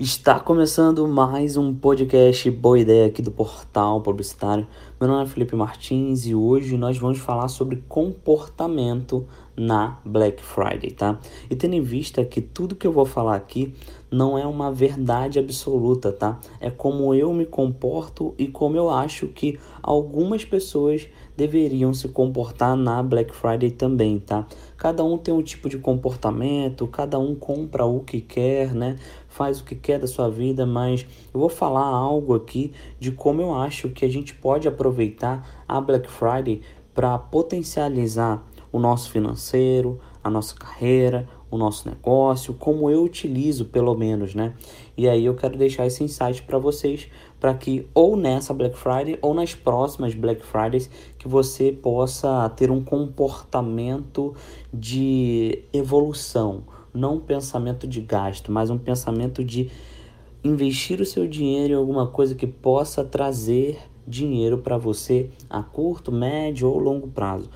Está começando mais um podcast Boa Ideia aqui do Portal Publicitário. Meu nome é Felipe Martins e hoje nós vamos falar sobre comportamento na Black Friday, tá? E tendo em vista que tudo que eu vou falar aqui não é uma verdade absoluta, tá? É como eu me comporto e como eu acho que algumas pessoas deveriam se comportar na Black Friday também, tá? Cada um tem um tipo de comportamento, cada um compra o que quer, né? Faz o que quer da sua vida, mas eu vou falar algo aqui de como eu acho que a gente pode aproveitar a Black Friday para potencializar o nosso financeiro, a nossa carreira, o nosso negócio, como eu utilizo pelo menos, né? E aí eu quero deixar esse insight para vocês, para que ou nessa Black Friday ou nas próximas Black Fridays que você possa ter um comportamento de evolução, não um pensamento de gasto, mas um pensamento de investir o seu dinheiro em alguma coisa que possa trazer dinheiro para você a curto, médio ou longo prazo.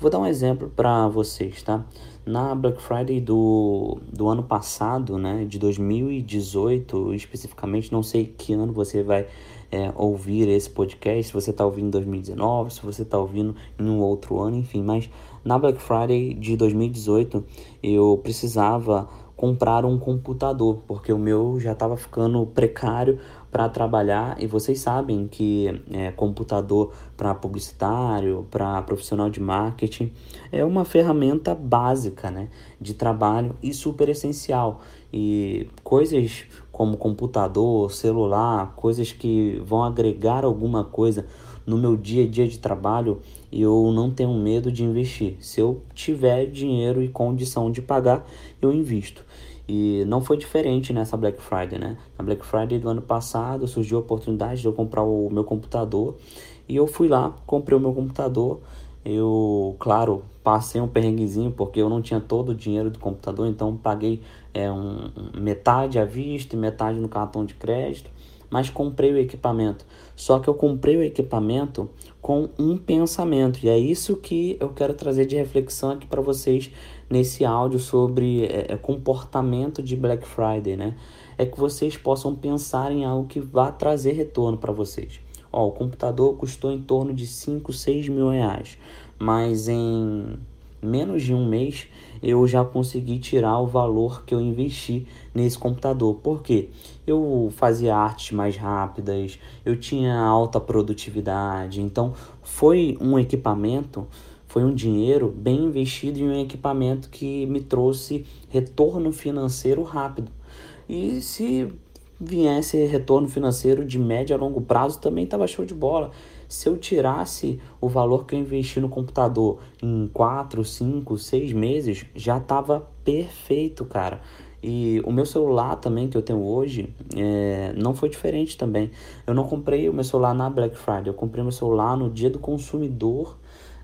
Vou dar um exemplo para vocês, tá? Na Black Friday do, do ano passado, né, de 2018 especificamente, não sei que ano você vai é, ouvir esse podcast, se você está ouvindo em 2019, se você está ouvindo em um outro ano, enfim, mas na Black Friday de 2018 eu precisava comprar um computador, porque o meu já estava ficando precário para trabalhar e vocês sabem que é, computador para publicitário, para profissional de marketing é uma ferramenta básica né, de trabalho e super essencial. E coisas como computador, celular, coisas que vão agregar alguma coisa no meu dia a dia de trabalho, eu não tenho medo de investir. Se eu tiver dinheiro e condição de pagar, eu invisto. E não foi diferente nessa Black Friday, né? Na Black Friday do ano passado surgiu a oportunidade de eu comprar o meu computador e eu fui lá, comprei o meu computador. Eu, claro, passei um perrenguezinho porque eu não tinha todo o dinheiro do computador, então paguei é, um, metade à vista e metade no cartão de crédito, mas comprei o equipamento. Só que eu comprei o equipamento com um pensamento, e é isso que eu quero trazer de reflexão aqui para vocês nesse áudio sobre é, é, comportamento de Black Friday, né? É que vocês possam pensar em algo que vá trazer retorno para vocês. Ó, o computador custou em torno de 5, 6 mil reais, mas em menos de um mês eu já consegui tirar o valor que eu investi nesse computador. Por quê? Eu fazia artes mais rápidas, eu tinha alta produtividade, então foi um equipamento foi um dinheiro bem investido em um equipamento que me trouxe retorno financeiro rápido. E se viesse retorno financeiro de médio a longo prazo, também estava show de bola. Se eu tirasse o valor que eu investi no computador em 4, 5, 6 meses, já estava perfeito, cara. E o meu celular também que eu tenho hoje é, não foi diferente também. Eu não comprei o meu celular na Black Friday, eu comprei meu celular no dia do consumidor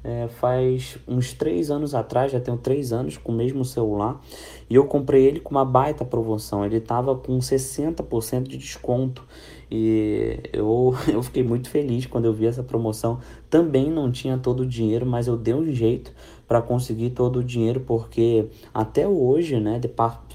é, faz uns três anos atrás, já tenho três anos com o mesmo celular, e eu comprei ele com uma baita promoção. Ele estava com 60% de desconto. E eu, eu fiquei muito feliz quando eu vi essa promoção. Também não tinha todo o dinheiro, mas eu dei um jeito para conseguir todo o dinheiro, porque até hoje, né,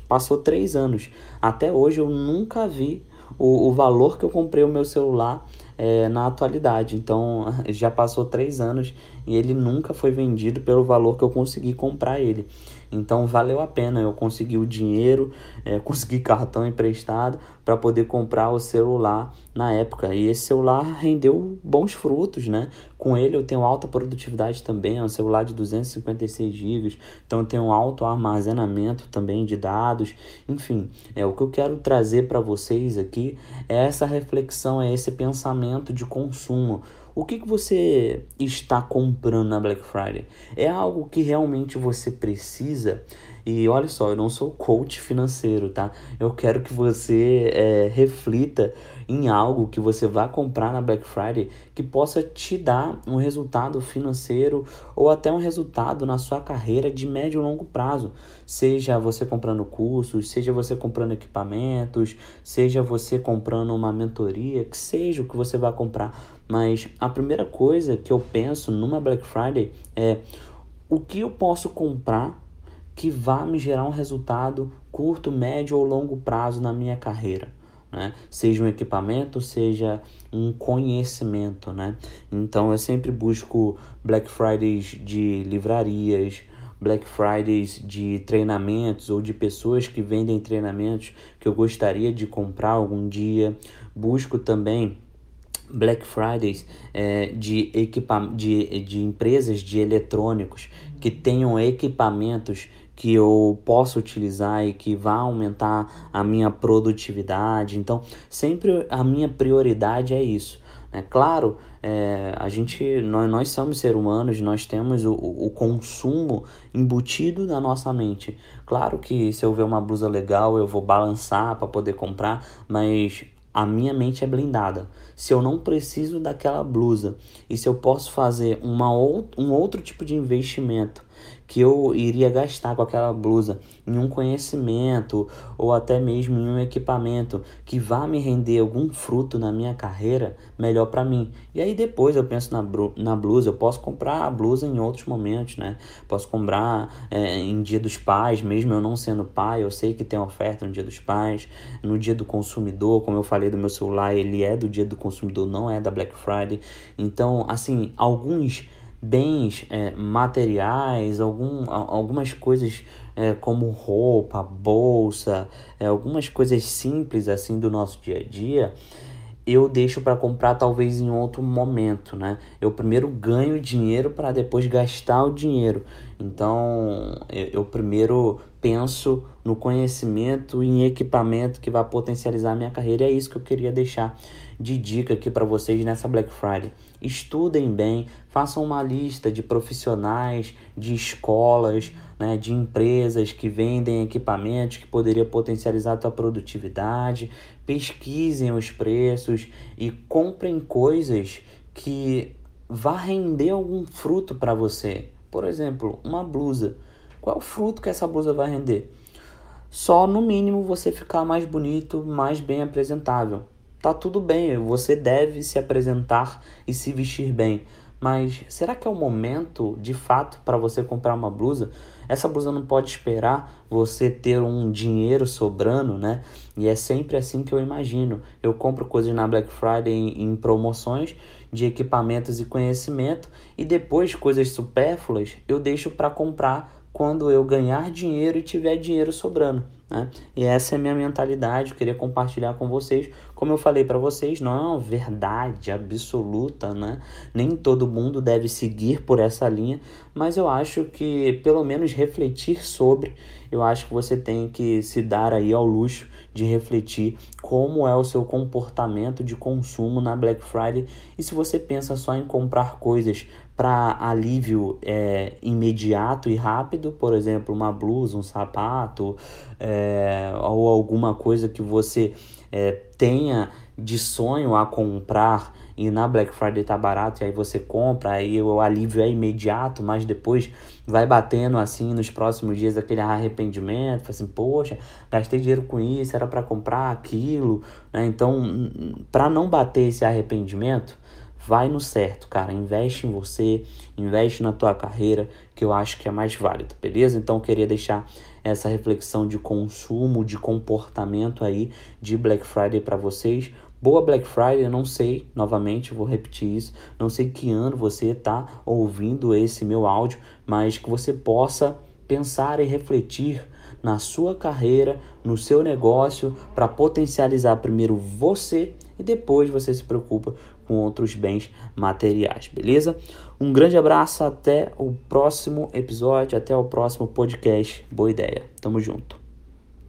passou três anos, até hoje eu nunca vi o, o valor que eu comprei o meu celular é, na atualidade. Então já passou três anos e ele nunca foi vendido pelo valor que eu consegui comprar ele. Então valeu a pena, eu consegui o dinheiro, é, consegui cartão emprestado para poder comprar o celular na época. E esse celular rendeu bons frutos, né? Com ele eu tenho alta produtividade também, é um celular de 256 GB, então eu tenho alto armazenamento também de dados. Enfim, é o que eu quero trazer para vocês aqui é essa reflexão, é esse pensamento de consumo o que, que você está comprando na Black Friday? É algo que realmente você precisa? E olha só, eu não sou coach financeiro, tá? Eu quero que você é, reflita em algo que você vai comprar na Black Friday que possa te dar um resultado financeiro ou até um resultado na sua carreira de médio e longo prazo. Seja você comprando cursos, seja você comprando equipamentos, seja você comprando uma mentoria, que seja o que você vai comprar mas a primeira coisa que eu penso numa Black Friday é o que eu posso comprar que vá me gerar um resultado curto, médio ou longo prazo na minha carreira. Né? Seja um equipamento, seja um conhecimento, né? Então eu sempre busco Black Fridays de livrarias, Black Fridays de treinamentos ou de pessoas que vendem treinamentos que eu gostaria de comprar algum dia. Busco também Black Fridays é, de, equipa de, de empresas de eletrônicos que tenham equipamentos que eu possa utilizar e que vá aumentar a minha produtividade. Então, sempre a minha prioridade é isso. É claro, é, a gente, nós, nós somos seres humanos, nós temos o, o consumo embutido na nossa mente. Claro que se eu ver uma blusa legal, eu vou balançar para poder comprar, mas a minha mente é blindada. Se eu não preciso daquela blusa e se eu posso fazer uma ou, um outro tipo de investimento que eu iria gastar com aquela blusa em um conhecimento ou até mesmo em um equipamento que vá me render algum fruto na minha carreira, melhor para mim. E aí depois eu penso na, na blusa, eu posso comprar a blusa em outros momentos, né? Posso comprar é, em dia dos pais, mesmo eu não sendo pai, eu sei que tem oferta no dia dos pais, no dia do consumidor, como eu falei do meu celular, ele é do dia do consumidor, não é da Black Friday. Então, assim, alguns bens é, materiais, algum, algumas coisas é, como roupa, bolsa, é, algumas coisas simples assim do nosso dia a dia, eu deixo para comprar talvez em outro momento, né? Eu primeiro ganho dinheiro para depois gastar o dinheiro. Então, eu, eu, primeiro penso no conhecimento e em equipamento que vai potencializar a minha carreira. E é isso que eu queria deixar de dica aqui para vocês nessa Black Friday. Estudem bem, façam uma lista de profissionais, de escolas, né, de empresas que vendem equipamentos que poderia potencializar a tua produtividade. Pesquisem os preços e comprem coisas que vá render algum fruto para você. Por exemplo, uma blusa. Qual é fruto que essa blusa vai render? Só no mínimo você ficar mais bonito, mais bem apresentável tá tudo bem, você deve se apresentar e se vestir bem. Mas será que é o momento de fato para você comprar uma blusa? Essa blusa não pode esperar você ter um dinheiro sobrando, né? E é sempre assim que eu imagino. Eu compro coisas na Black Friday em, em promoções de equipamentos e conhecimento e depois coisas supérfluas eu deixo para comprar quando eu ganhar dinheiro e tiver dinheiro sobrando. Né? E essa é a minha mentalidade, eu queria compartilhar com vocês. Como eu falei para vocês, não é uma verdade absoluta, né? Nem todo mundo deve seguir por essa linha, mas eu acho que pelo menos refletir sobre, eu acho que você tem que se dar aí ao luxo de refletir como é o seu comportamento de consumo na Black Friday e se você pensa só em comprar coisas para alívio é, imediato e rápido, por exemplo, uma blusa, um sapato é, ou alguma coisa que você é, tenha de sonho a comprar e na Black Friday tá barato e aí você compra, aí o alívio é imediato, mas depois vai batendo assim nos próximos dias aquele arrependimento, assim, poxa, gastei dinheiro com isso, era para comprar aquilo, né? Então, para não bater esse arrependimento, vai no certo, cara. Investe em você, investe na tua carreira, que eu acho que é mais válido, beleza? Então eu queria deixar essa reflexão de consumo, de comportamento aí de Black Friday para vocês. Boa Black Friday, eu não sei, novamente, vou repetir isso, não sei que ano você está ouvindo esse meu áudio, mas que você possa pensar e refletir na sua carreira, no seu negócio, para potencializar primeiro você e depois você se preocupa com outros bens materiais, beleza? Um grande abraço, até o próximo episódio, até o próximo podcast. Boa ideia. Tamo junto.